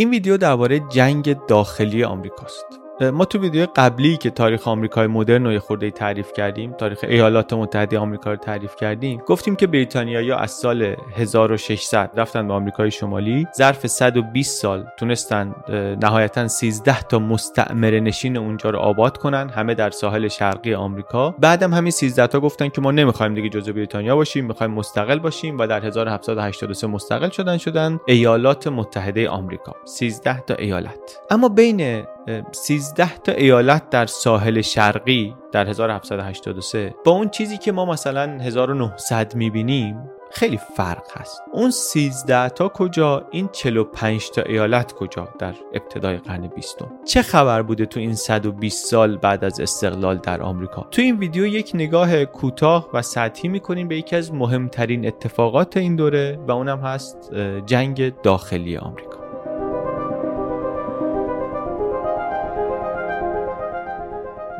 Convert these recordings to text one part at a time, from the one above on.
این ویدیو درباره جنگ داخلی آمریکاست. ما تو ویدیو قبلی که تاریخ آمریکای مدرن رو خورده تعریف کردیم تاریخ ایالات متحده آمریکا رو تعریف کردیم گفتیم که بریتانیایی از سال 1600 رفتن به آمریکای شمالی ظرف 120 سال تونستن نهایتا 13 تا مستعمره نشین اونجا رو آباد کنن همه در ساحل شرقی آمریکا. بعدم همین 13 تا گفتن که ما نمی‌خوایم دیگه جزء بریتانیا باشیم می‌خوایم مستقل باشیم و در 1783 مستقل شدن شدن ایالات متحده آمریکا. 13 تا ایالت. اما بین 13 تا ایالت در ساحل شرقی در 1783 با اون چیزی که ما مثلا 1900 می‌بینیم خیلی فرق هست. اون 13 تا کجا؟ این 45 تا ایالت کجا در ابتدای قرن 20 چه خبر بوده تو این 120 سال بعد از استقلال در آمریکا؟ تو این ویدیو یک نگاه کوتاه و سطحی می‌کنیم به یکی از مهمترین اتفاقات این دوره و اونم هست جنگ داخلی آمریکا.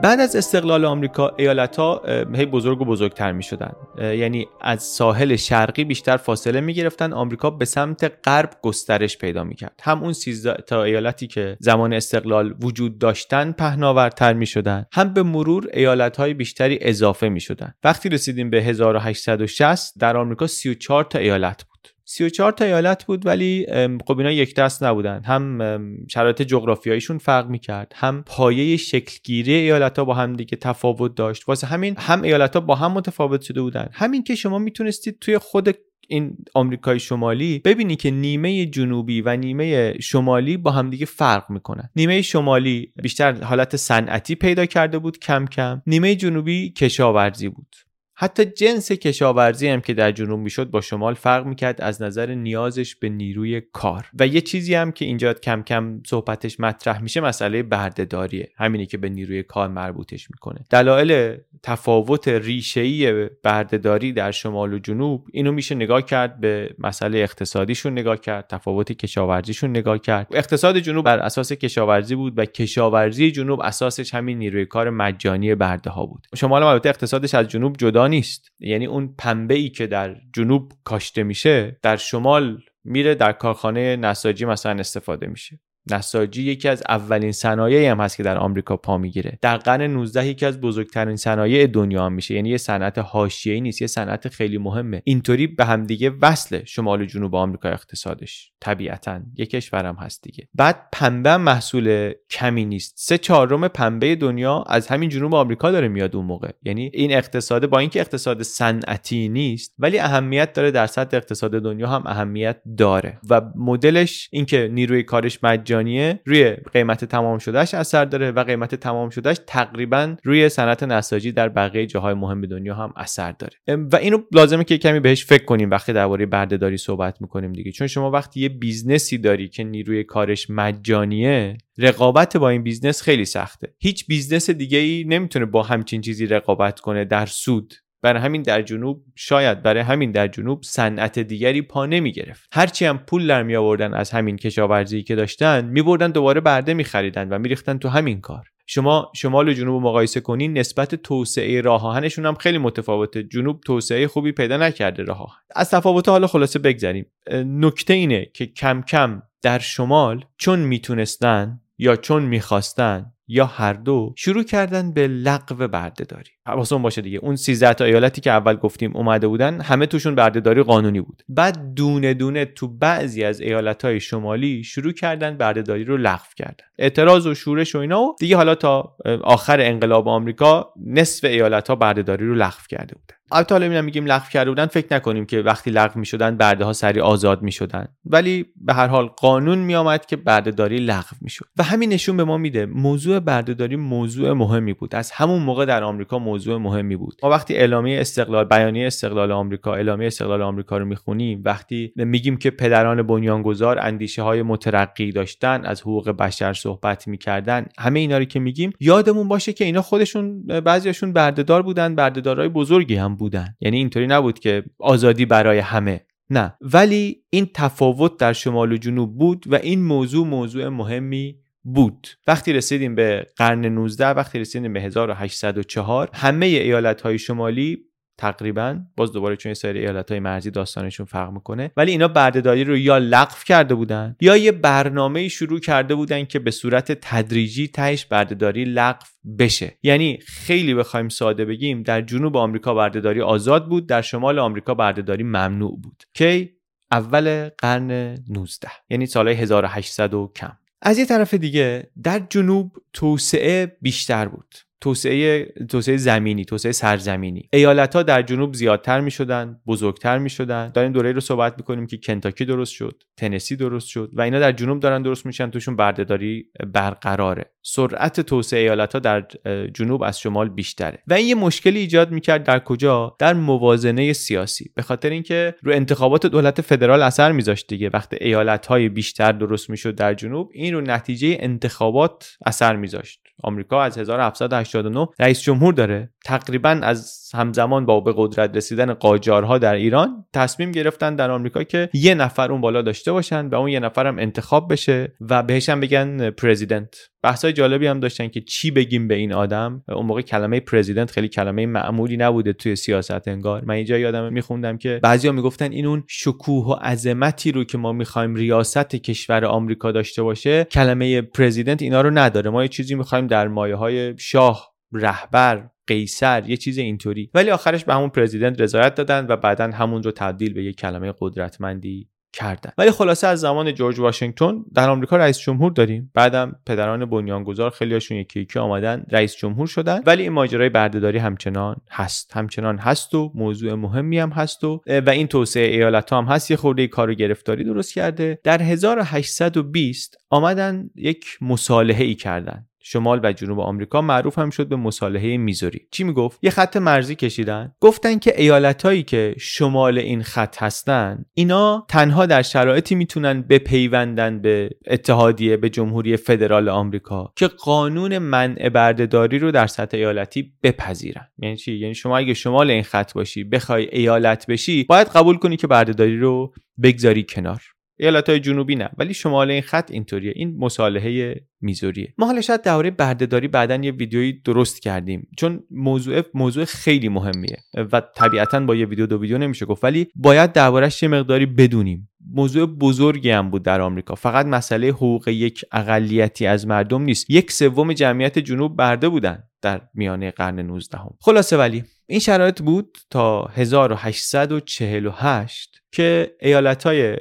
بعد از استقلال آمریکا ایالت ها هی بزرگ و بزرگتر می شدن یعنی از ساحل شرقی بیشتر فاصله می گرفتن آمریکا به سمت غرب گسترش پیدا می کرد هم اون 13 تا ایالتی که زمان استقلال وجود داشتن پهناورتر می شدن هم به مرور ایالت های بیشتری اضافه می شدن وقتی رسیدیم به 1860 در آمریکا 34 تا ایالت 34 تا ایالت بود ولی خب اینا یک دست نبودن. هم شرایط جغرافیاییشون فرق می‌کرد. هم پایه شکلگیری ایالت ها با هم دیگه تفاوت داشت. واسه همین هم ایالت ها با هم متفاوت شده بودن. همین که شما می‌تونستید توی خود این آمریکای شمالی ببینی که نیمه جنوبی و نیمه شمالی با همدیگه فرق می‌کنن. نیمه شمالی بیشتر حالت صنعتی پیدا کرده بود کم کم. نیمه جنوبی کشاورزی بود. حتی جنس کشاورزی هم که در جنوب می‌شد با شمال فرق می‌کرد از نظر نیازش به نیروی کار. و یه چیزی هم که اینجا کم کم صحبتش مطرح میشه مسئله بردهداریه. همینی که به نیروی کار مربوطش می‌کنه. دلایل تفاوت ریشه‌ای بردهداری در شمال و جنوب اینو میشه نگاه کرد به مسئله اقتصادیشون نگاه کرد تفاوت کشاورزیشون نگاه کرد. اقتصاد جنوب بر اساس کشاورزی بود و کشاورزی جنوب اساسش همین نیروی کار مجانی برده ها بود. شمال البته اقتصادش از جنوب جدا نیست. یعنی اون پنبه ای که در جنوب کاشته میشه در شمال میره در کارخانه نساجی مثلا استفاده میشه. نساجی یکی از اولین صنایعی هم هست که در آمریکا پا می‌گیره. در قرن 19 یکی از بزرگترین صنایع دنیا هم میشه. یعنی یه صنعت حاشیه‌ای نیست یه صنعت خیلی مهمه. اینطوری به هم دیگه وصله شمال و جنوب آمریکا اقتصادش. طبیعتا یه کشورم هست دیگه. بعد پنبه محصول کمی نیست. سه چهارم پنبه دنیا از همین جنوب آمریکا داره میاد اون موقع. یعنی این اقتصاد با اینکه اقتصاد صنعتی نیست ولی اهمیت داره در سطح اقتصاد دنیا هم اهمیت داره. و مدلش اینکه نیروی کارش مجانیه روی قیمت تمام شدهش اثر داره و قیمت تمام شدهش تقریبا روی صنعت نساجی در بقیه جاهای مهم دنیا هم اثر داره. و اینو لازمه که کمی بهش فکر کنیم وقتی درباره بردهداری صحبت می‌کنیم دیگه. چون شما وقتی یه business ی داری که نیروی کارش مجانیه رقابت با این business خیلی سخته. هیچ business دیگه ای نمی‌تونه با همچین چیزی رقابت کنه در سود. برای همین در جنوب شاید برای همین در جنوب صنعت دیگری پا نمی گرفت هرچی هم پول در می آوردن از همین کشاورزی که داشتن می بردن دوباره برده می خریدن و می ریختن تو همین کار. شما شمال و جنوب مقایسه کنین نسبت توسعه راه آهنشون هم خیلی متفاوته. جنوب توسعه خوبی پیدا نکرده راه آهن. از تفاوت حالا خلاصه بگذریم. نکته اینه که کم کم در شمال چون می‌تونستن یا چون می‌خواستن یا هر دو شروع کردن به لغو بردهداری. حواسون باشه دیگه. اون 13 تا ایالتی که اول گفتیم اومده بودن همه توشون بردهداری قانونی بود. بعد دونه دونه تو بعضی از ایالتهای شمالی شروع کردن بردهداری رو لغو کردن. اعتراض و شورش و اینا و دیگه حالا تا آخر انقلاب آمریکا نصف ایالت ها بردهداری رو لغو کرده بودن. البته حالا میگیم لغو کرده بودن فکر نکنیم که وقتی لغو می‌شدن برده ها سری آزاد می‌شدن. ولی به هر حال قانون میآمد که بردهداری لغو می‌شد. و همین نشون به ما میده. موضوع بردهداری موضوع مهمی بود. از همون موقع در آمریکا موضوع مهمی بود. ما وقتی اعلامیه استقلال بیانیه استقلال آمریکا اعلامیه استقلال آمریکا رو می‌خونیم وقتی میگیم که پدران بنیانگذار اندیشه های مترقی داشتن از حقوق بشر صحبت می‌کردن همه اینا رو که میگیم یادمون باشه که اینا خودشون بعضیاشون بردهدار بودن بردهدارای بزرگی هم بودن. یعنی اینطوری نبود که آزادی برای همه. نه. ولی این تفاوت در شمال و جنوب بود و این موضوع موضوع مهمی بود. وقتی رسیدیم به قرن 19 وقتی رسیدیم به 1804 همه ایالت های شمالی تقریبا باز دوباره چون سایر ایالت های مرزی داستانشون فرق می‌کنه ولی اینا بردهداری رو یا لغو کرده بودن یا یه برنامه شروع کرده بودن که به صورت تدریجی تهش بردهداری لغو بشه. یعنی خیلی بخوایم ساده بگیم در جنوب آمریکا بردهداری آزاد بود در شمال آمریکا بردهداری ممنوع بود. کی؟ اول قرن 19 یعنی سالهای 1800 و کم. از یه طرف دیگه در جنوب توسعه بیشتر بود. توسعه توسعه زمینی توسعه سرزمینی. ایالت ها در جنوب زیادتر می شدن بزرگتر می شدن داریم دوره رو صحبت می‌کنیم که کنتاکی درست شد تنسی درست شد و اینا در جنوب دارن درست میشن توشون بردهداری برقراره. سرعت توسعه ایالت ها در جنوب از شمال بیشتره. و این یه مشکلی ایجاد می‌کرد در کجا؟ در موازنه سیاسی. به خاطر اینکه رو انتخابات دولت فدرال اثر میذاشت دیگه. وقتی ایالت های بیشتر درست می‌شد در جنوب این رو نتیجه انتخابات اثر میذاشت. آمریکا از 1789 رئیس جمهور داره. تقریبا از همزمان با به قدرت رسیدن قاجارها در ایران تصمیم گرفتن در آمریکا که یه نفر اون بالا داشته باشن و اون یه نفر هم انتخاب بشه و بهش هم بگن پرزیدنت بحثای جالبی هم داشتن که چی بگیم به این آدم. اون موقع کلمه پرزیدنت خیلی کلمه معمولی نبوده توی سیاست انگار. من اینجا یادم میخوندم که بعضیا می‌گفتن این اون شکوه و عظمتی رو که ما می‌خوایم ریاست کشور آمریکا داشته باشه کلمه پرزیدنت اینا رو نداره. ما یه چیزی می‌خوایم در مایه های شاه رهبر قیصر یه چیز اینطوری. ولی آخرش به همون پرزیدنت رضایت دادن و بعدا همون رو تبدیل به یک کلمه قدرتمندی کردن. ولی خلاصه از زمان جورج واشنگتن در آمریکا رئیس جمهور داریم. بعدم پدران بنیانگذار خیلیاشون یکی یکی آمدن رئیس جمهور شدن. ولی این ماجرای بردهداری همچنان هست. همچنان هست و موضوع مهمی هم هست و و این توسعه ایالت هم هست. یه خورده کارو گرفتاری درست کرده. در 1820 آمدن یک مصالحه ای کردن. شمال و جنوب آمریکا معروف هم شد به مصالحه میزوری. چی می‌گفت؟ یه خط مرزی کشیدن. گفتن که ایالتهایی که شمال این خط هستن اینا تنها در شرایطی می‌تونن بپیوندن به اتحادیه به جمهوری فدرال آمریکا که قانون منع بردهداری رو در سطح ایالتی بپذیرن. یعنی چی؟ یعنی شما اگه شمال این خط باشی بخوای ایالت بشی باید قبول کنی که بردهداری رو بگذاری کنار. ایالت های جنوبی نه ولی شمال این خط اینطوریه. این مصالحه میزوریه. ما حالا شاید درباره بردهداری بعدا یه ویدیویی درست کردیم چون موضوع موضوع خیلی مهمیه و طبیعتا با یه ویدیو دو ویدیو نمیشه گفت ولی باید دربارهش یه مقداری بدونیم. موضوع بزرگی هم بود در آمریکا. فقط مسئله حقوق یک اقلیتی از مردم نیست. یک سوم جمعیت جنوب برده بودن در میانه قرن 19 هم. خلاصه ولی این شرایط بود تا 1848 که ایالت های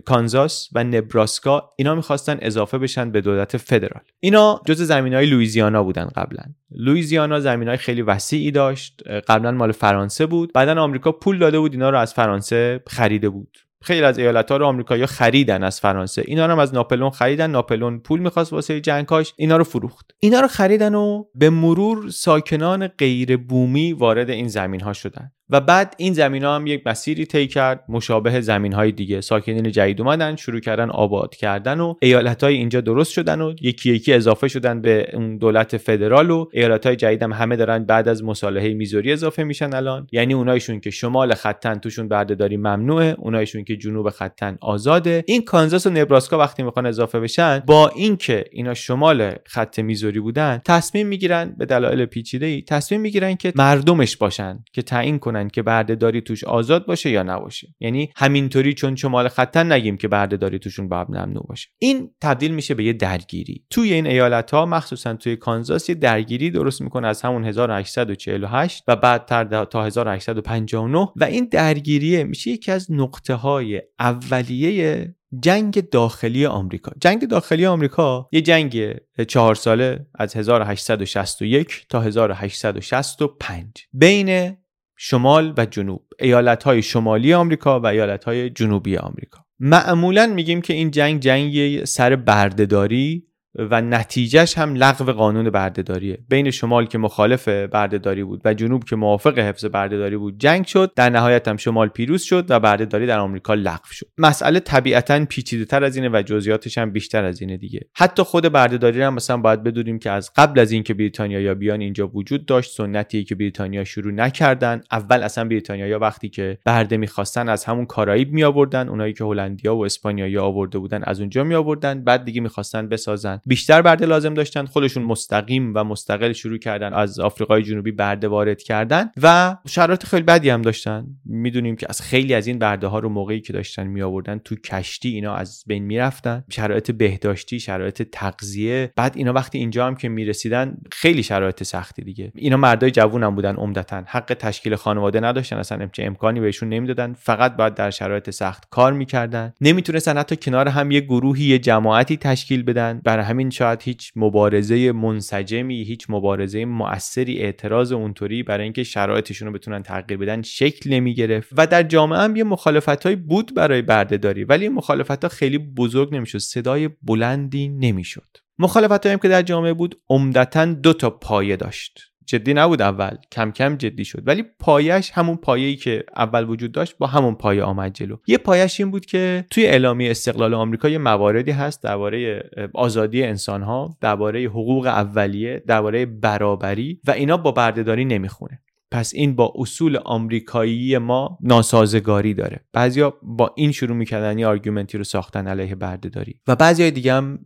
کانزاس و نبراسکا اینا می‌خواستن اضافه بشن به دولت فدرال. اینا جز زمین های لویزیانا بودن قبلا. لویزیانا زمین های خیلی وسیعی داشت. قبلا مال فرانسه بود. بعدا آمریکا پول داده بود اینا رو از فرانسه خریده بود. خیلی از ایالت ها رو آمریکایی‌ها خریدن از فرانسه. اینا رو هم از ناپلون خریدن. ناپلون پول می‌خواست واسه جنگاش اینا رو فروخت. اینا رو خریدن و به مرور ساکنان غیر بومی وارد این زمین ها شدن. و بعد این زمین ها هم یک مسیری طی کرد مشابه زمین های دیگه. ساکنین جدید اومدن شروع کردن آباد کردن و ایالت های اینجا درست شدن و یکی یکی اضافه شدن به اون دولت فدرال و ایالت های جدید هم همه دارن بعد از مصالحه میزوری اضافه میشن الان. یعنی اونایشون که شمال خطن توشون بردهداری ممنوعه اونایشون که جنوب خطن آزاده. این کانزاس و نبراسکا وقتی می‌خوان اضافه بشن با اینکه اینا شمال خط میزوری بودن تصمیم می‌گیرن به دلایل پیچیده ای تصمیم می‌گیرن که مردمش باشن که تعیین که بردهداری توش آزاد باشه یا نباشه. یعنی همینطوری چون شمال خطن نگیم که بردهداری توشون باید ممنوع باشه. این تبدیل میشه به یه درگیری. توی این ایالت ها مخصوصا توی کانزاس یه درگیری درست می‌کنه از همون 1848 و بعد تا 1859 و این درگیریه میشه یکی از نقطه های اولیه جنگ داخلی آمریکا. جنگ داخلی آمریکا یه جنگ چهار ساله از 1861 تا 1865 بین شمال و جنوب. ایالت شمالی آمریکا و ایالت جنوبی آمریکا. معمولا میگیم که این جنگ جنگ سر بردهداری و نتیجهش هم لغو قانون بردهداریه. بین شمال که مخالف بردهداری بود و جنوب که موافق حفظ بردهداری بود جنگ شد در نهایت هم شمال پیروز شد و بردهداری در آمریکا لغو شد. مسئله طبیعتا پیچیده تر از اینه و جزئیاتش هم بیشتر از اینه دیگه. حتی خود بردهداری هم مثلا باید بدونیم که از قبل از اینکه بریتانیا بیان اینجا وجود داشت سنتی که بریتانیا شروع نکردن. اول اصلا بریتانیا وقتی که برده می‌خواستن از همون کارائیب می آوردن اونایی که هلندیا و اسپانیایی آورده بودن از اونجا می آوردن بعد دیگه می‌خواستن بسازن. بیشتر برده لازم داشتن خودشون مستقیم و مستقل شروع کردن از آفریقای جنوبی برده وارد کردن و شرایط خیلی بدی هم داشتن. می‌دونیم که از خیلی از این برده ها رو موقعی که داشتن می آوردن تو کشتی اینا از بین می‌رفتن. شرایط بهداشتی شرایط تغذیه بعد اینا وقتی اینجا هم که می‌رسیدن خیلی شرایط سختی دیگه. اینا مردای جوون هم بودن عمدتا. حق تشکیل خانواده نداشتن اصلا چه امکانی بهشون نمی‌دادن. فقط باید در شرایط سخت کار می‌کردن. نمی‌تونستن حتی کنار هم یه گروهی یه جماعتی تشکیل بدن. برای همین شاید هیچ مبارزه منسجمی هیچ مبارزه مؤثری اعتراض اونطوری برای اینکه شرایطشون رو بتونن تغییر بدن شکل نمی گرفت و در جامعه هم یه مخالفت بود برای بردهداری ولی مخالفت ها خیلی بزرگ نمی‌شد صدای بلندی نمی‌شد. مخالفت هم که در جامعه بود عمدتا دو تا پایه داشت. جدی نبود اول. کم کم جدی شد. ولی پایش همون پایه‌ای که اول وجود داشت با همون پایه آمد جلو. یه پایش این بود که توی اعلامیه استقلال آمریکا یه مواردی هست درباره آزادی انسانها درباره حقوق اولیه درباره برابری و اینا با بردهداری نمی‌خونه. پس این با اصول آمریکایی ما ناسازگاری داره. بعضیا با این شروع می‌کردن یه آرگومنتی رو ساختن علیه بردهداری. و بعضی دیگه هم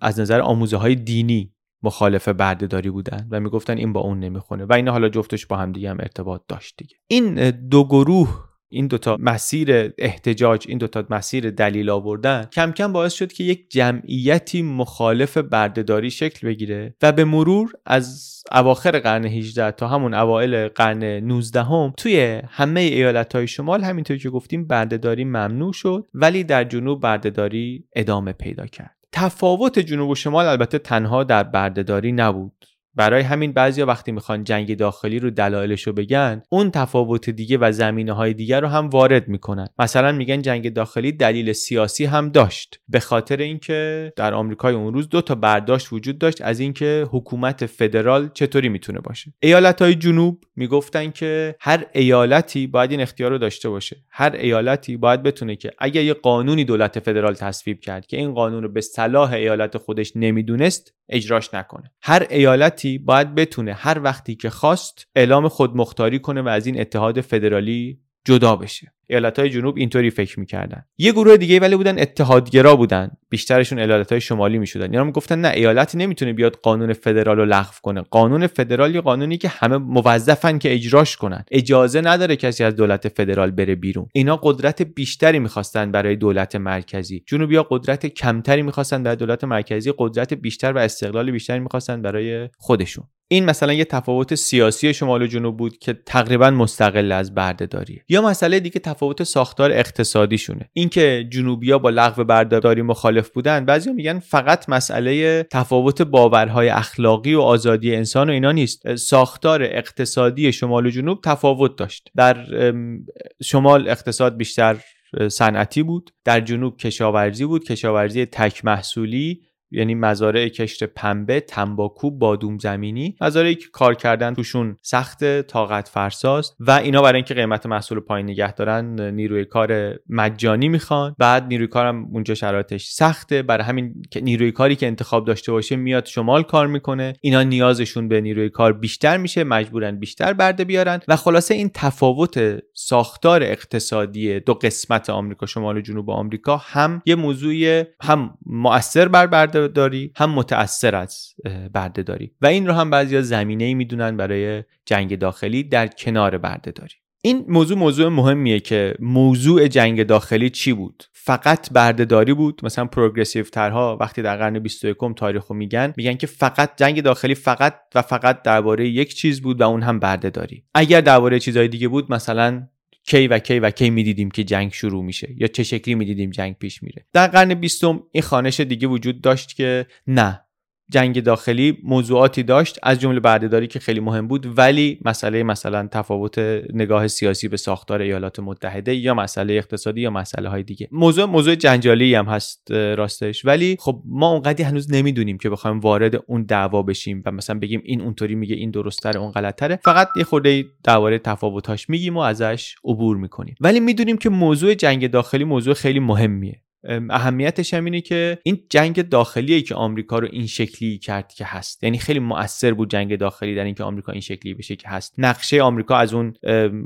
از نظر آموزه های دینی مخالف بردهداری بودن و می‌گفتن این با اون نمی‌خونه و این حالا جفتش با هم دیگه هم ارتباط داشت دیگه. این دو گروه این دوتا مسیر احتجاج این دوتا مسیر دلیل آوردن کم کم باعث شد که یک جمعیتی مخالف بردهداری شکل بگیره و به مرور از اواخر قرن 18 تا همون اوایل قرن 19 هم توی همه ایالت های شمال همینطور که گفتیم بردهداری ممنوع شد ولی در جنوب بردهداری ادامه پیدا کرد. تفاوت جنوب و شمال البته تنها در بردهداری نبود. برای همین بعضیا وقتی می‌خوان جنگ داخلی رو دلایلش رو بگن اون تفاوت دیگه و زمینه های دیگر رو هم وارد می‌کنن. مثلا میگن جنگ داخلی دلیل سیاسی هم داشت. به خاطر اینکه در آمریکای اون روز دو تا برداشت وجود داشت از اینکه حکومت فدرال چطوری می‌تونه باشه. ایالت های جنوب می‌گفتن که هر ایالتی باید این اختیار رو داشته باشه. هر ایالتی باید بتونه که اگر یه قانونی دولت فدرال تصویب کرد که این قانون رو به صلاح ایالت خودش نمی‌دونست اجراش نکنه. هر ایالتی باید بتونه هر وقتی که خواست اعلام خودمختاری کنه و از این اتحاد فدرالی جدا بشه. ایالت های جنوب اینطوری فکر می‌کردن. یه گروه دیگه ولی بودن اتحادگرا بودن. بیشترشون ایالت های شمالی می‌شدن. یعنی می‌گفتن نه ایالتی نمی‌تونه بیاد قانون فدرال رو لغو کنه. قانون فدرال یه قانونی که همه موظفن که اجراش کنن. اجازه نداره کسی از دولت فدرال بره بیرون. اینا قدرت بیشتری می‌خواستن برای دولت مرکزی. جنوبیا قدرت کمتری می‌خواستن برای دولت مرکزی قدرت بیشتر و استقلال بیشتری می‌خواستن برای خودشون. این مثلا یه تفاوت سیاسی شمال و جنوب بود که تقریبا مستقل از بردهداریه یا مسئله دیگه تفاوت ساختار اقتصادیشونه. اینکه جنوبیا با لغو بردهداری مخالف بودن. بعضی میگن فقط مسئله تفاوت باورهای اخلاقی و آزادی انسان و اینا نیست. ساختار اقتصادی شمال و جنوب تفاوت داشت. در شمال اقتصاد بیشتر صنعتی بود. در جنوب کشاورزی بود. کشاورزی تک محصولی یعنی مزارع کشت پنبه تنباکو بادوم زمینی مزارعی که کار کردن توشون سخت طاقت فرساست و اینا برای اینکه قیمت محصول پایین نگه دارن نیروی کار مجانی می‌خوان. بعد نیروی کارم اونجا شرایطش سخته. برای همین نیروی کاری که انتخاب داشته باشه میاد شمال کار می‌کنه. اینا نیازشون به نیروی کار بیشتر میشه مجبورن بیشتر برده بیارن. و خلاصه این تفاوت ساختار اقتصادی دو قسمت آمریکا شمال و جنوب آمریکا هم یه موضوع هم مؤثر بر برده داری هم متاثر از برده داری و این رو هم بعضیا زمینه ای می‌دونن برای جنگ داخلی در کنار برده داری این موضوع موضوع مهمیه که موضوع جنگ داخلی چی بود؟ فقط بردهداری بود؟ مثلا پروگرسیو ترها وقتی در قرن 21 تاریخ رو میگن میگن که فقط جنگ داخلی فقط و فقط درباره یک چیز بود و اون هم بردهداری. اگر درباره چیزهای دیگه بود مثلا کی و کی و کی می‌دیدیم که جنگ شروع میشه یا چه شکلی می‌دیدیم جنگ پیش میره. در قرن بیستم این خانش دیگه وجود داشت که نه. جنگ داخلی موضوعاتی داشت از جمله بردهداری که خیلی مهم بود ولی مسئله مثلا تفاوت نگاه سیاسی به ساختار ایالات متحده یا مسئله اقتصادی یا مسئله های دیگه. موضوع موضوع جنجالی هم هست راستش. ولی خب ما اونقدی هنوز نمی‌دونیم که بخوایم وارد اون دعوا بشیم و مثلا بگیم این اونطوری میگه این درستتر اون غلطتره. فقط یه خورده درباره تفاوتاش میگیم و ازش عبور می‌کنیم. ولی می‌دونیم که موضوع جنگ داخلی موضوع خیلی مهمیه. اهمیتش هم اینه که این جنگ داخلیه که آمریکا رو این شکلی کرد که هست. یعنی خیلی مؤثر بود جنگ داخلی در اینکه آمریکا این شکلی بشه که هست. نقشه آمریکا از اون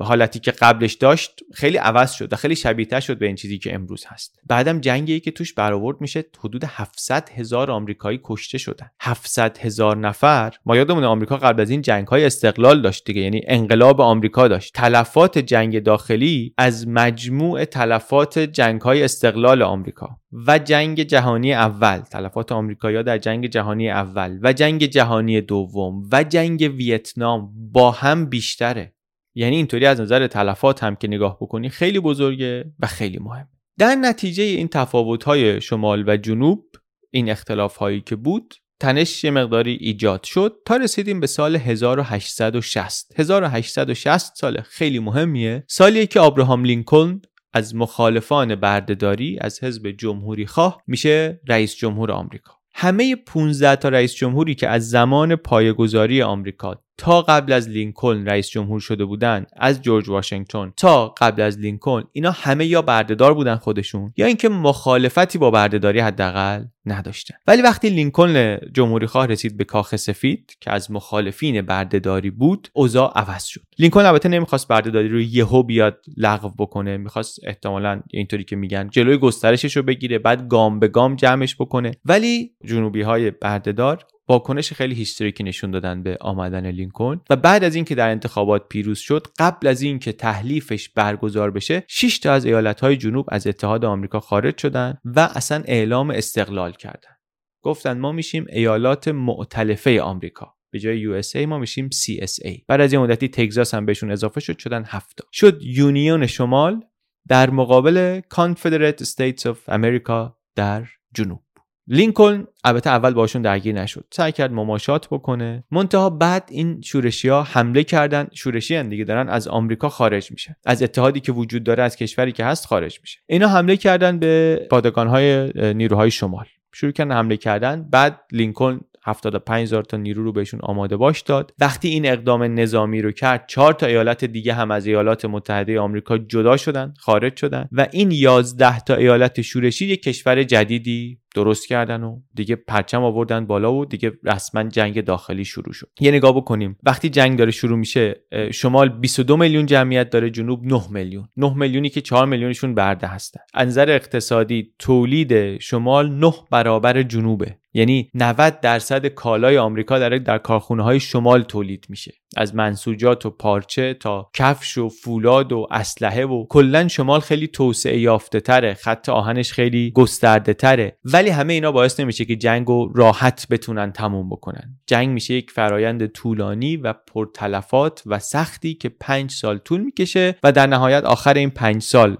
حالتی که قبلش داشت خیلی عوض شد و خیلی شبیه شد به این چیزی که امروز هست. بعدم جنگی که توش برآورد میشه حدود 700 هزار آمریکایی کشته شدن. 700 هزار نفر. ما یادمون آمریکا قبل از این جنگ های استقلال داشت دیگه یعنی انقلاب آمریکا داشت. تلفات جنگ داخلی از مجموع تلفات جنگ های استقلال آمریکا آمریکا و جنگ جهانی اول تلفات آمریکایی‌ها در جنگ جهانی اول و جنگ جهانی دوم و جنگ ویتنام با هم بیشتره. یعنی اینطوری از نظر تلفات هم که نگاه بکنی خیلی بزرگه و خیلی مهم در نتیجه این تفاوت‌های شمال و جنوب این اختلاف‌هایی که بود تنش یه مقداری ایجاد شد تا رسیدیم به سال 1860 1860 سال خیلی مهمیه. سالیه که آبراهام لینکلن از مخالفان بردهداری از حزب جمهوری خواه میشه رئیس جمهور آمریکا. همه 15 تا رئیس جمهوری که از زمان پایگذاری آمریکا تا قبل از لینکلن رئیس جمهور شده بودن از جورج واشنگتن. تا قبل از لینکلن اینا همه یا بردهدار بودن خودشون یا اینکه مخالفتی با بردهداری حداقل نداشتن. ولی وقتی لینکلن جمهوری خواه رسید به کاخ سفید که از مخالفین بردهداری بود اوضاع عوض شد. لینکلن البته نمی‌خواست بردهداری رو یهو بیاد لغو بکنه می‌خواست احتمالا اینطوری که میگن جلوی گسترشش رو بگیره بعد گام به گام جمعش بکنه. ولی جنوبی های بردهدار واکنش خیلی هیستوریکی نشون دادن به آمدن لینکلن. و بعد از اینکه در انتخابات پیروز شد قبل از اینکه تحلیفش برگزار بشه 6 تا از ایالت‌های جنوب از اتحاد آمریکا خارج شدن و اصلا اعلام استقلال کردن. گفتن ما میشیم ایالات معتلفه آمریکا. به جای USA ما میشیم CSA بعد از یه مدتی تگزاس هم بهشون اضافه شد شدن هفتا شد یونیون شمال در مقابل Confederate States of America در جنوب. لینکلن البته اول باشون درگیر نشد. سعی کرد مماشات بکنه. منتها بعد این شورشی ها حمله کردن. شورشی هم دیگه دارن از آمریکا خارج میشه از اتحادی که وجود داره از کشوری که هست خارج میشه. اینا حمله کردن به پادگان های نیروهای شمال. شروع کردن حمله کردن. بعد لینکلن 75 هزار تا نیرو رو بهشون آماده باش داد. وقتی این اقدام نظامی رو کرد چهار تا ایالت دیگه هم از ایالات متحده آمریکا جدا شدن خارج شدن. و این 11 تا ایالت شورشی یک کشور جدیدی درست کردن و دیگه پرچم آوردن بالا و دیگه رسما جنگ داخلی شروع شد. یه نگاه بکنیم. وقتی جنگ داره شروع میشه شمال 22 میلیون جمعیت داره جنوب 9 میلیون. 9 میلیونی که 4 میلیونشون برده هستن. از نظر اقتصادی تولید شمال 9 برابر جنوبه. یعنی 90 درصد کالای آمریکا داره در کارخونه های شمال تولید میشه. از منسوجات و پارچه تا کفش و فولاد و اسلحه و کلا شمال خیلی توسعه یافته تره خط آهنش خیلی گسترده تره ولی همه اینا باعث نمیشه که جنگ رو راحت بتونن تموم بکنن. جنگ میشه یک فرایند طولانی و پرتلفات و سختی که پنج سال طول می‌کشه و در نهایت آخر این پنج سال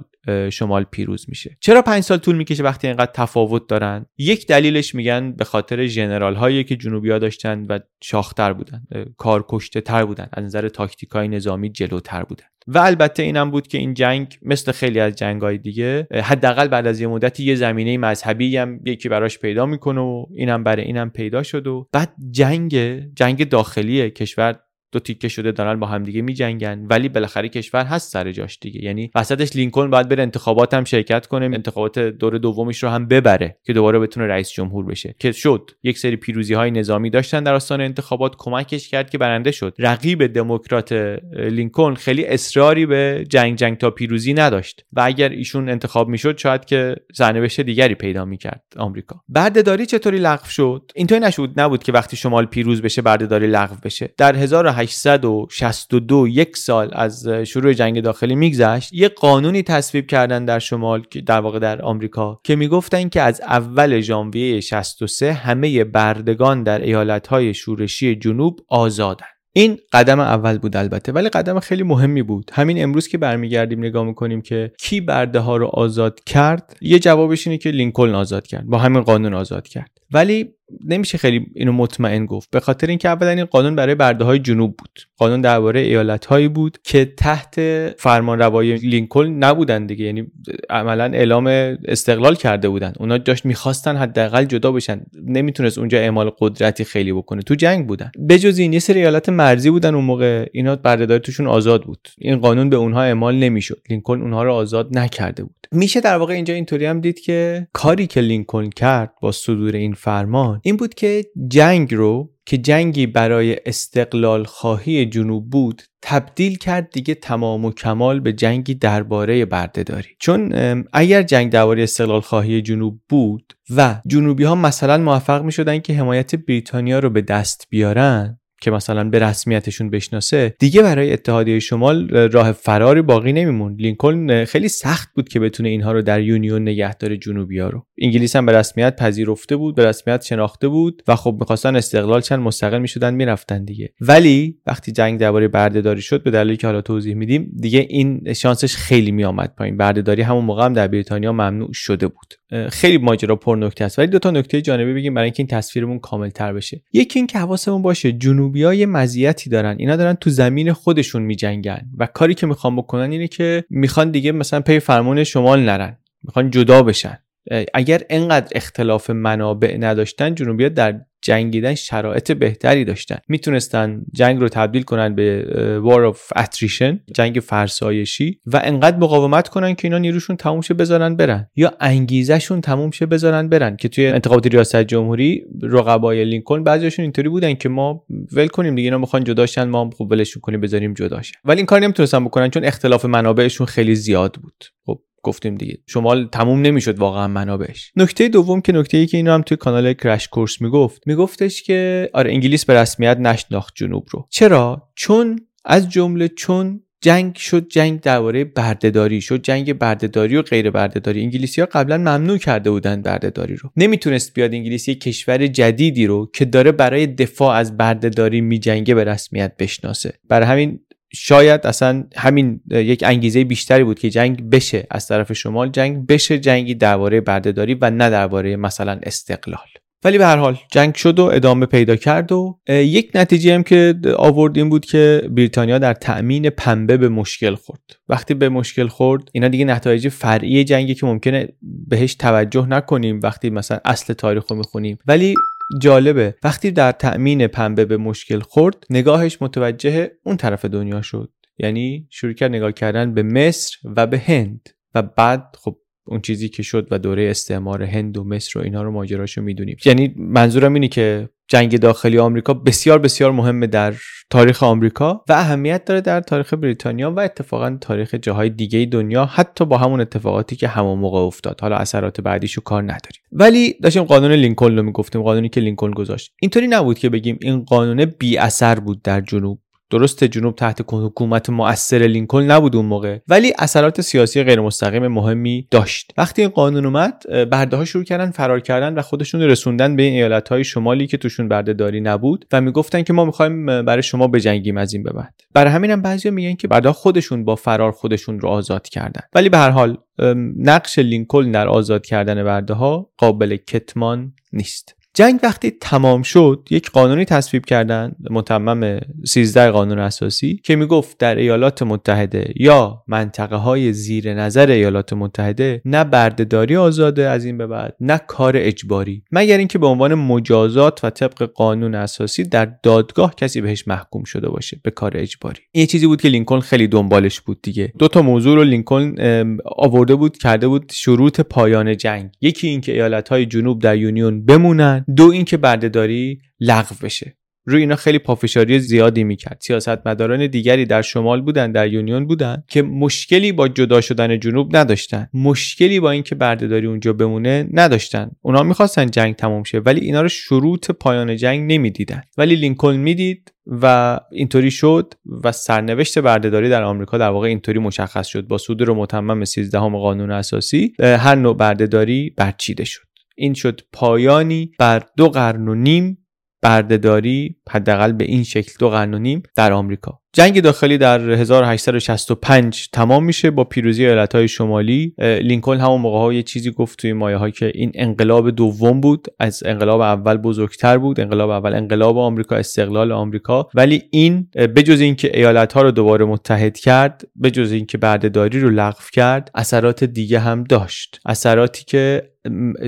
شمال پیروز میشه. چرا پنج سال طول می‌کشه وقتی اینقدر تفاوت دارن؟ یک دلیلش میگن به خاطر ژنرال هایی که جنوبیا داشتن و شاختر بودن کارکشته تر بودن از نظر تاکتیک های نظامی جلوتر بودن. و البته اینم بود که این جنگ مثل خیلی از جنگ های دیگه حداقل بعد از یه مدتی یه زمینه مذهبی هم یکی براش پیدا می‌کنه و اینم برای اینم پیدا شد و بعد جنگ جنگ داخلی کشور دو تیکه شده دارن با همدیگه میجنگن. ولی بالاخره کشور هست سر جاش دیگه. یعنی وسطش لینکلن باید بره انتخابات هم شرکت کنه انتخابات دور دومش رو هم ببره که دوباره بتونه رئیس جمهور بشه. که شد. یک سری پیروزی های نظامی داشتن در آستان انتخابات کمکش کرد که برنده شد. رقیب دموکرات لینکلن خیلی اصراری به جنگ جنگ تا پیروزی نداشت. و اگر ایشون انتخاب می‌شد شاید که سرنوشت دیگری پیدا می‌کرد آمریکا. بردهداری چطوری لغو شد؟ اینطوری نشود نبود که وقتی شمال پیروز بشه بردهداری لغو بشه. در 862 یک سال از شروع جنگ داخلی میگذشت یه قانونی تصویب کردن در شمال در واقع در آمریکا که می‌گفتن که از اول ژانویه 63 همه بردگان در ایالتهای شورشی جنوب آزادن. این قدم اول بود البته ولی قدم خیلی مهمی بود. همین امروز که برمیگردیم نگاه می‌کنیم که کی برده ها رو آزاد کرد یه جوابش اینه که لینکلن آزاد کرد با همین قانون آزاد کرد. ولی نمیشه خیلی اینو مطمئن گفت. به خاطر اینکه اولا این قانون برای برده های جنوب بود. قانون درباره ایالت هایی بود که تحت فرمان روای لینکلن نبودن دیگه. یعنی عملا اعلام استقلال کرده بودن. اونا داشت می‌خواستن حداقل جدا بشن. نمی‌تونست اونجا اعمال قدرتی خیلی بکنه. تو جنگ بودن. بجز این یه سری ایالت مرزی بودن اون موقع. اینا بردهداری توشون آزاد بود. این قانون به اونها اعمال نمی‌شد. لینکلن اونها رو آزاد نکرده بود. میشه در واقع اینجا اینطوری هم دید که کاری که لینکلن کرد با صدور این فرمان این بود که جنگ رو که جنگی برای استقلال خواهی جنوب بود تبدیل کرد دیگه تمام و کمال به جنگی درباره بردهداری چون اگر جنگ درباره استقلال خواهی جنوب بود و جنوبی ها مثلا موفق می شدن که حمایت بریتانیا رو به دست بیارن که مثلا به رسمیتشون بشناسه دیگه برای اتحادیه شمال راه فراری باقی نمیمون لینکلن خیلی سخت بود که بتونه اینها رو در یونیون نگه داره جنوبیا رو. انگلیس هم به رسمیت پذیرفته بود به رسمیت شناخته بود و خب می‌خواستن استقلال چند مستقل می‌شدن می‌رفتن دیگه. ولی وقتی جنگ درباره بردهداری شد به دلیلی که حالا توضیح میدیم دیگه این شانسش خیلی میآمد پایین. بردهداری همون موقع هم در بریتانیا ممنوع شده بود. خیلی ماجرا پر نکته است. ولی دو تا نکته جانبی بگیم برای اینکه این تصویرمون کامل تر بشه. یکی اینکه حواسمون باشه جنوبیا یه مزیتی دارن. اینا دارن تو زمین خودشون میجنگن و کاری که می‌خوان بکنن اینه که می‌خوان دیگه مثلا پی فرمان شمال نرن. می‌خوان جدا بشن. اگر انقدر اختلاف منابع نداشتن جنوبیا در جنگیدن شرایط بهتری داشتن. می‌تونستن جنگ رو تبدیل کنن به war of attrition جنگ فرسایشی و انقدر مقاومت کنن که اینا نیروشون تموم شه بذارن برن. یا انگیزشون تموم شه بذارن برن که توی انتخابات ریاست جمهوری رقبای لینکلن بعضیشون اینطوری بودن که ما ول کنیم دیگه اینا می‌خوان جداشن ما خوب ولشون کنیم بذاریم جداشن ولی این کار نمی‌تونستن بکنن چون اختلاف منابعشون خیلی زیاد بود. خب گفتیم دیگه. شمال تموم نمی‌شد واقعا منابعش. نکته دوم که نکته ای که اینو هم توی کانال کرش کورس می‌گفت میگفتش که آره انگلیس به رسمیت نشناخت جنوب رو. چرا؟ چون از جمله چون جنگ شد جنگ درباره بردهداری شد جنگ بردهداری و غیر بردهداری. انگلیسی ها قبلا ممنوع کرده بودن بردهداری رو. نمی‌تونست بیاد انگلیسی کشور جدیدی رو که داره برای دفاع از بردهداری میجنگه به رسمیت بشناسه. برای همین شاید اصلا همین یک انگیزه بیشتری بود که جنگ بشه از طرف شمال جنگ بشه جنگی درباره بردهداری و نه درباره مثلا استقلال. ولی به هر حال جنگ شد و ادامه پیدا کرد و یک نتیجه هم که آورد این بود که بریتانیا در تأمین پنبه به مشکل خورد. وقتی به مشکل خورد اینا دیگه نتایج فرعی جنگی که ممکنه بهش توجه نکنیم وقتی مثلا اصل تاریخ رو می‌خونیم. ولی جالبه. وقتی در تأمین پنبه به مشکل خورد نگاهش متوجه اون طرف دنیا شد. یعنی شروع کرد نگاه کردن به مصر و به هند. و بعد خب اون چیزی که شد و دوره استعمار هند و مصر و اینا رو ماجراشو می‌دونیم. یعنی منظورم اینه که جنگ داخلی آمریکا بسیار بسیار مهمه در تاریخ آمریکا و اهمیت داره در تاریخ بریتانیا و اتفاقا تاریخ جاهای دیگه دنیا حتی با همون اتفاقاتی که همون موقع افتاد. حالا اثرات بعدیشو کار نداریم. ولی داشتیم قانون لینکلن رو می‌گفتیم قانونی که لینکلن گذاشت. اینطوری نبود که بگیم این قانون بی اثر بود در جنوب. درست جنوب تحت حکومت مؤثر لینکلن نبود اون موقع ولی اثرات سیاسی غیر مستقیم مهمی داشت. وقتی این قانون اومد برده ها شروع کردن فرار کردن و خودشون رسوندن به این ایالت های شمالی که توشون برده داری نبود و می‌گفتن که ما می‌خوایم برای شما بجنگیم از این به بعد. برای همینم بعضیا میگن که برده خودشون با فرار خودشون رو آزاد کردن. ولی به هر حال نقش لینکلن در آزاد کردن برده ها قابل کتمان نیست. جنگ وقتی تمام شد یک قانونی تصویب کردند متمم 13 قانون اساسی که می‌گفت در ایالات متحده یا منطقه های زیر نظر ایالات متحده نه بردهداری آزاده از این به بعد نه کار اجباری مگر اینکه به عنوان مجازات و طبق قانون اساسی در دادگاه کسی بهش محکوم شده باشه به کار اجباری. این چیزی بود که لینکلن خیلی دنبالش بود دیگه. دو تا موضوع رو لینکلن آورده بود کرده بود شروط پایان جنگ. یکی اینکه ایالت های جنوب در یونیون بمونن دو اینکه بردهداری لغو بشه. روی اینا خیلی پافشاری زیادی می‌کرد. سیاستمداران دیگری در شمال بودن در یونیون بودن که مشکلی با جدا شدن جنوب نداشتن. مشکلی با اینکه بردهداری اونجا بمونه نداشتن. اونا می‌خواستن جنگ تموم شه ولی اینا رو شروط پایان جنگ نمی‌دیدن. ولی لینکلن می‌دید و اینطوری شد و سرنوشت بردهداری در آمریکا در واقع اینطوری مشخص شد. با صدور متمم 13 قانون اساسی هر نوع بردهداری برچیده شد. این شد پایانی بر دو قرن و نیم بردهداری حداقل به این شکل دو قرن و نیم در آمریکا. جنگ داخلی در 1865 تمام میشه با پیروزی ایالتهای شمالی. لینکلن همون موقع ها یه چیزی گفت توی مایه که این انقلاب دوم بود از انقلاب اول بزرگتر بود انقلاب اول انقلاب آمریکا استقلال آمریکا. ولی این بجز اینکه ایالت ها رو دوباره متحد کرد بجز اینکه بردهداری رو لغو کرد اثرات دیگه هم داشت. اثراتی که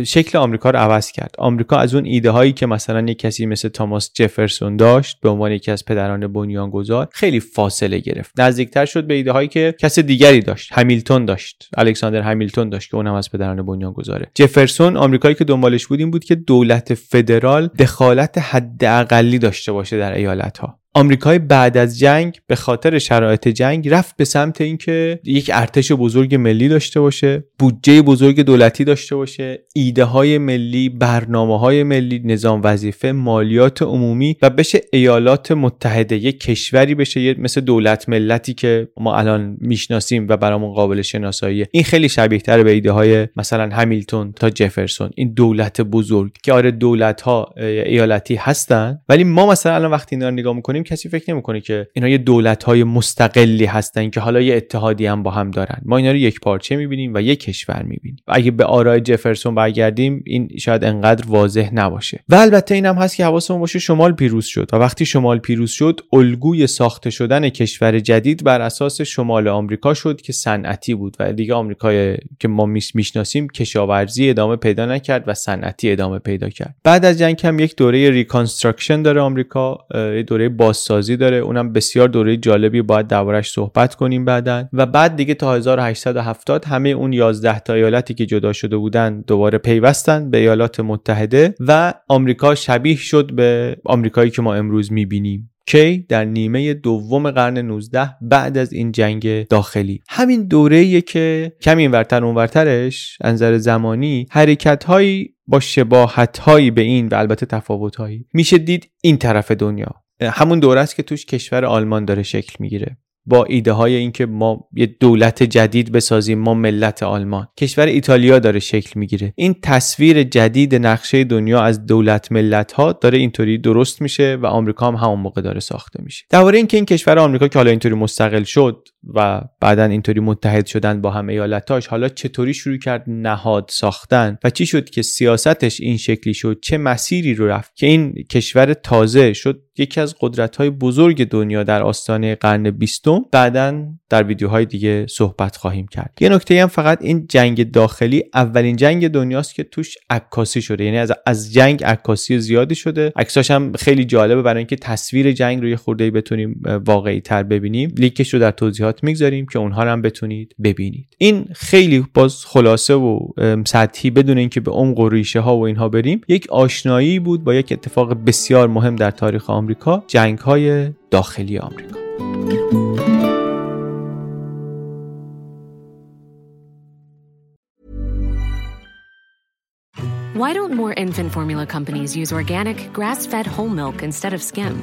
شکل آمریکا رو عوض کرد. آمریکا از اون ایده هایی که مثلا یک کسی مثل تاماس جفرسون داشت به عنوان یکی از پدران بنیانگذار خیلی فاصله گرفت. نزدیکتر شد به ایده هایی که کس دیگری داشت. همیلتون داشت. الکساندر همیلتون داشت که اونم از پدران بنیانگذاره. جفرسون آمریکایی که دنبالش بود این بود که دولت فدرال دخالت حداقلی داشته باشه در ایالت ها آمریکای بعد از جنگ به خاطر شرایط جنگ رفت به سمت اینکه یک ارتش بزرگ ملی داشته باشه بودجه بزرگ دولتی داشته باشه ایده های ملی برنامه های ملی نظام وظیفه مالیات عمومی و بشه ایالات متحده. یک کشوری بشه مثل دولت ملتی که ما الان می‌شناسیم و برامون قابل شناساییه این خیلی شبیه تر به ایده های مثلا همیلتون تا جفرسون. این دولت بزرگ که آره دولت ها ایالتی هستن ولی ما مثلا الان وقتی اینا نگاه می‌کنیم کسی فکر نمی‌کنه که اینا یه دولت های مستقلی هستن که حالا یه اتحادی هم با هم دارن. ما اینا رو یک پارچه می‌بینیم و یک کشور می‌بینیم. و اگه به آرای جفرسون برگردیم این شاید انقدر واضح نباشه. و البته این هم هست که حواسمون باشه شمال پیروز شد. و وقتی شمال پیروز شد الگوی ساخته شدن کشور جدید بر اساس شمال آمریکا شد که صنعتی بود. و دیگه آمریکای که ما می‌شناسیم کشاورزی ادامه پیدا نکرد و صنعتی ادامه پیدا کرد. بعد از جنگ هم یک دوره reconstruction داره آمریکا دوره بازسازی داره. اونم بسیار دوره جالبی باید دربارش صحبت کنیم بعدا. و بعد دیگه تا 1870 همه اون 11 تا ایالتی که جدا شده بودن دوباره پیوستن به ایالات متحده و آمریکا شبیه شد به آمریکایی که ما امروز می‌بینیم. کی؟ در نیمه دوم قرن 19 بعد از این جنگ داخلی. همین دوره که کمی اینورتر اونورترش از نظر زمانی حرکت هایی با شباهت هایی به این و البته تفاوت هایی میشه دید این طرف دنیا. همون دوره است که توش کشور آلمان داره شکل می‌گیره. با ایده های اینکه ما یه دولت جدید بسازیم ما ملت آلمان. کشور ایتالیا داره شکل می‌گیره. این تصویر جدید نقشه دنیا از دولت ملت ها داره اینطوری درست میشه و آمریکا هم همون موقع داره ساخته میشه. درباره اینکه این کشور آمریکا که حالا اینطوری مستقل شد و بعدا اینطوری متحد شدن با هم ایالتاش حالا چطوری شروع کرد نهاد ساختن و چی شد که سیاستش این شکلی شد؟ چه مسیری رو رفت که این کشور تازه شد؟ یکی از قدرت های بزرگ دنیا در آستانه قرن بیستم. بعدا در ویدیوهای دیگه صحبت خواهیم کرد. یه نکته هم فقط این جنگ داخلی اولین جنگ دنیاست که توش عکاسی شده. یعنی از از جنگ عکاسی زیادی شده. عکساش هم خیلی جالبه برای اینکه تصویر جنگ رو یه خورده بتونیم واقعی تر ببینیم. لینکش رو در توضیحات می‌گذاریم که اونها رو هم بتونید ببینید این خیلی باز خلاصه و سطحی بدون اینکه به عمق و ریشه ها و اینها بریم یک آشنایی بود با یک اتفاق بسیار مهم در تاریخ آمریکا جنگ های داخلی آمریکا Why don't more infant formula companies use organic, grass fed whole milk instead of skim?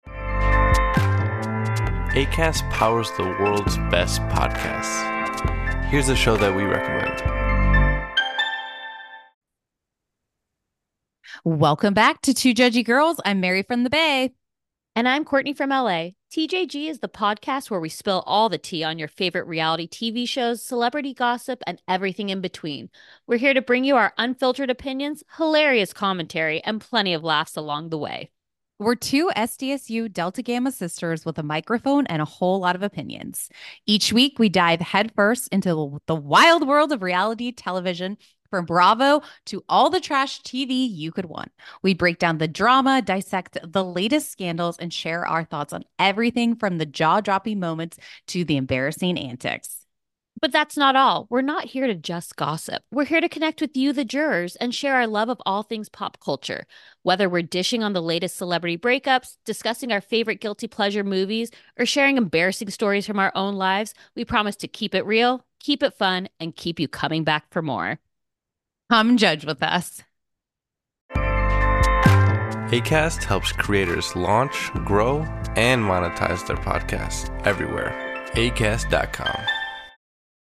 ACAST powers the world's best podcasts. Here's a show that we recommend. Welcome back to Two Judgy Girls. I'm Mary from the Bay. And I'm Courtney from LA. TJG is the podcast where we spill all the tea on your favorite reality TV shows, celebrity gossip, and everything in between. We're here to bring you our unfiltered opinions, hilarious commentary, and plenty of laughs along the way. We're two SDSU Delta Gamma sisters with a microphone and a whole lot of opinions. Each week, we dive headfirst into the wild world of reality television from Bravo to all the trash TV you could want. We break down the drama, dissect the latest scandals, and share our thoughts on everything from the jaw dropping moments to the embarrassing antics. But that's not all. We're not here to just gossip. We're here to connect with you, the jurors, and share our love of all things pop culture. Whether we're dishing on the latest celebrity breakups, discussing our favorite guilty pleasure movies, or sharing embarrassing stories from our own lives, we promise to keep it real, keep it fun, and keep you coming back for more. Come judge with us. ACAST helps creators launch, grow, and monetize their podcasts everywhere. ACAST.com.